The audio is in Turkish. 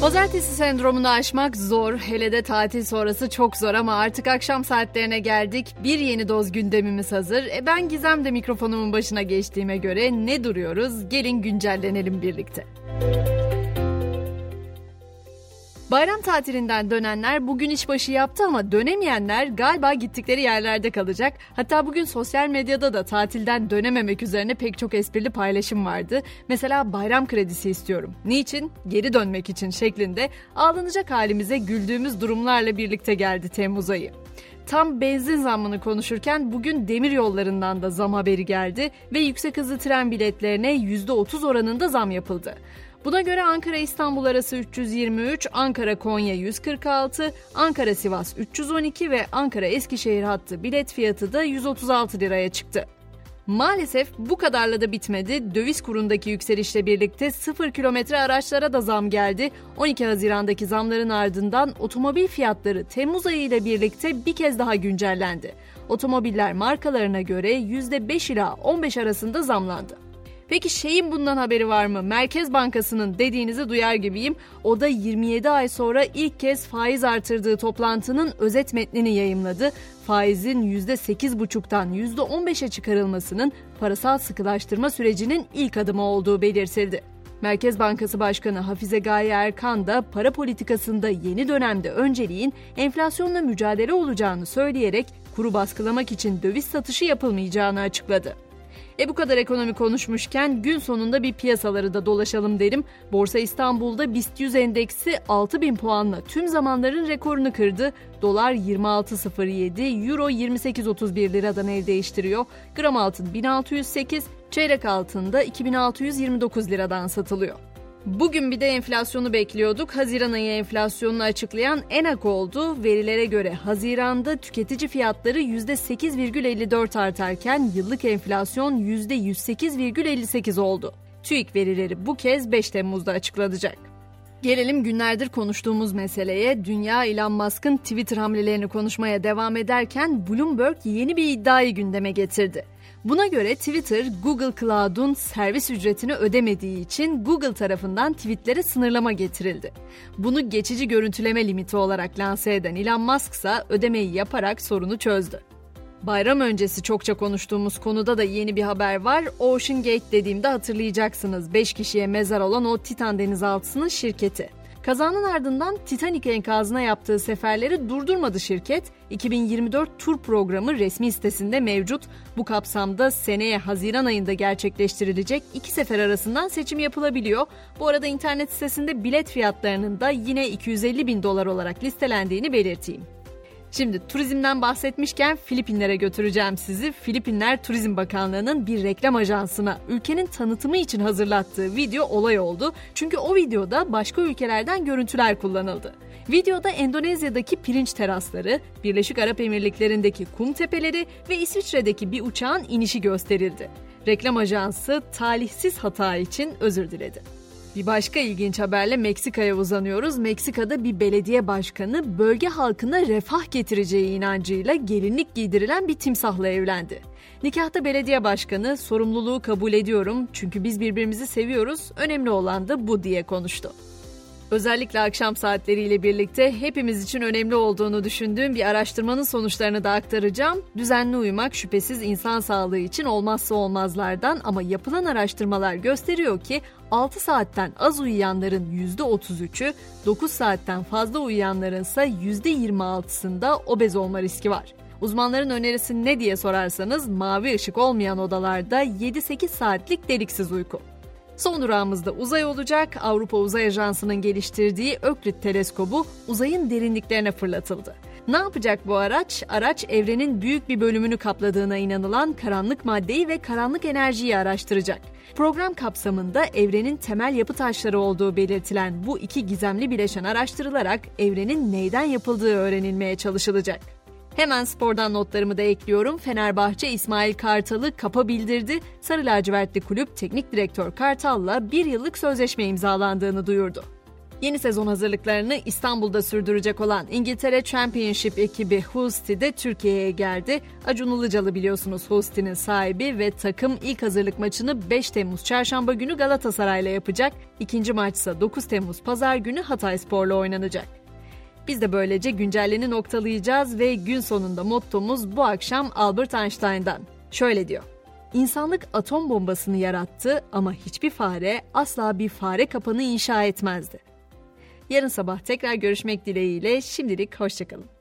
Pazartesi sendromunu aşmak zor, hele de tatil sonrası çok zor ama artık akşam saatlerine geldik. Bir yeni doz gündemimiz hazır. E ben Gizem de mikrofonumun başına geçtiğime göre ne duruyoruz? Gelin güncellenelim birlikte. Bayram tatilinden dönenler bugün işbaşı yaptı ama dönemeyenler galiba gittikleri yerlerde kalacak. Hatta bugün sosyal medyada da tatilden dönememek üzerine pek çok esprili paylaşım vardı. Mesela bayram kredisi istiyorum. Niçin? Geri dönmek için şeklinde ağlanacak halimize güldüğümüz durumlarla birlikte geldi Temmuz ayı. Tam benzin zammını konuşurken bugün demir yollarından da zam haberi geldi ve yüksek hızlı tren biletlerine %30 oranında zam yapıldı. Buna göre Ankara-İstanbul arası 323, Ankara-Konya 146, Ankara-Sivas 312 ve Ankara-Eskişehir hattı bilet fiyatı da 136 liraya çıktı. Maalesef bu kadarla da bitmedi. Döviz kurundaki yükselişle birlikte 0 kilometre araçlara da zam geldi. 12 Haziran'daki zamların ardından otomobil fiyatları Temmuz ayı ile birlikte bir kez daha güncellendi. Otomobiller markalarına göre %5 ila 15 arasında zamlandı. Peki şeyin bundan haberi var mı? Merkez Bankası'nın dediğinizi duyar gibiyim. O da 27 ay sonra ilk kez faiz artırdığı toplantının özet metnini yayımladı. Faizin %8,5'tan %15'e çıkarılmasının parasal sıkılaştırma sürecinin ilk adımı olduğu belirtildi. Merkez Bankası Başkanı Hafize Gaye Erkan da para politikasında yeni dönemde önceliğin enflasyonla mücadele olacağını söyleyerek kuru baskılamak için döviz satışı yapılmayacağını açıkladı. E bu kadar ekonomi konuşmuşken gün sonunda bir piyasaları da dolaşalım derim. Borsa İstanbul'da BIST 100 endeksi 6000 puanla tüm zamanların rekorunu kırdı. Dolar 26.07, Euro 28.31 liradan el değiştiriyor. Gram altın 1608, çeyrek altında 2629 liradan satılıyor. Bugün bir de enflasyonu bekliyorduk. Haziran ayı enflasyonunu açıklayan ENAK oldu. Verilere göre Haziran'da tüketici fiyatları %8,54 artarken yıllık enflasyon %108,58 oldu. TÜİK verileri bu kez 5 Temmuz'da açıklanacak. Gelelim günlerdir konuştuğumuz meseleye. Dünya Elon Musk'ın Twitter hamlelerini konuşmaya devam ederken Bloomberg yeni bir iddiayı gündeme getirdi. Buna göre Twitter, Google Cloud'un servis ücretini ödemediği için Google tarafından tweetlere sınırlama getirildi. Bunu geçici görüntüleme limiti olarak lanse eden Elon Musk ise ödemeyi yaparak sorunu çözdü. Bayram öncesi çokça konuştuğumuz konuda da yeni bir haber var. Ocean Gate dediğimde hatırlayacaksınız. 5 kişiye mezar olan o Titan denizaltısının şirketi. Kazanın ardından Titanic enkazına yaptığı seferleri durdurmadı şirket. 2024 tur programı resmi sitesinde mevcut. Bu kapsamda seneye Haziran ayında gerçekleştirilecek iki sefer arasından seçim yapılabiliyor. Bu arada internet sitesinde bilet fiyatlarının da yine 250 bin dolar olarak listelendiğini belirteyim. Şimdi turizmden bahsetmişken Filipinlere götüreceğim sizi. Filipinler Turizm Bakanlığı'nın bir reklam ajansına ülkenin tanıtımı için hazırlattığı video olay oldu. Çünkü o videoda başka ülkelerden görüntüler kullanıldı. Videoda Endonezya'daki pirinç terasları, Birleşik Arap Emirlikleri'ndeki kum tepeleri ve İsviçre'deki bir uçağın inişi gösterildi. Reklam ajansı talihsiz hata için özür diledi. Bir başka ilginç haberle Meksika'ya uzanıyoruz. Meksika'da bir belediye başkanı bölge halkına refah getireceği inancıyla gelinlik giydirilen bir timsahla evlendi. Nikahta belediye başkanı sorumluluğu kabul ediyorum çünkü biz birbirimizi seviyoruz. Önemli olan da bu diye konuştu. Özellikle akşam saatleriyle birlikte hepimiz için önemli olduğunu düşündüğüm bir araştırmanın sonuçlarını da aktaracağım. Düzenli uyumak şüphesiz insan sağlığı için olmazsa olmazlardan ama yapılan araştırmalar gösteriyor ki 6 saatten az uyuyanların %33'ü, 9 saatten fazla uyuyanların ise %26'sında obez olma riski var. Uzmanların önerisi ne diye sorarsanız mavi ışık olmayan odalarda 7-8 saatlik deliksiz uyku. Son durağımızda uzay olacak. Avrupa Uzay Ajansı'nın geliştirdiği Öklit teleskobu uzayın derinliklerine fırlatıldı. Ne yapacak bu araç? Araç evrenin büyük bir bölümünü kapladığına inanılan karanlık maddeyi ve karanlık enerjiyi araştıracak. Program kapsamında evrenin temel yapı taşları olduğu belirtilen bu iki gizemli bileşen araştırılarak evrenin neyden yapıldığı öğrenilmeye çalışılacak. Hemen spordan notlarımı da ekliyorum. Fenerbahçe İsmail Kartal'ı kapa bildirdi. Sarı lacivertli kulüp teknik direktör Kartal'la bir yıllık sözleşme imzalandığını duyurdu. Yeni sezon hazırlıklarını İstanbul'da sürdürecek olan İngiltere Championship ekibi Husti de Türkiye'ye geldi. Acun Ilıcalı biliyorsunuz Husti'nin sahibi ve takım ilk hazırlık maçını 5 Temmuz Çarşamba günü Galatasaray'la yapacak. İkinci maç ise 9 Temmuz Pazar günü Hatay Spor'la oynanacak. Biz de böylece güncelleni noktalayacağız ve gün sonunda mottomuz bu akşam Albert Einstein'dan. Şöyle diyor. İnsanlık atom bombasını yarattı ama hiçbir fare asla bir fare kapanı inşa etmezdi. Yarın sabah tekrar görüşmek dileğiyle şimdilik hoşçakalın.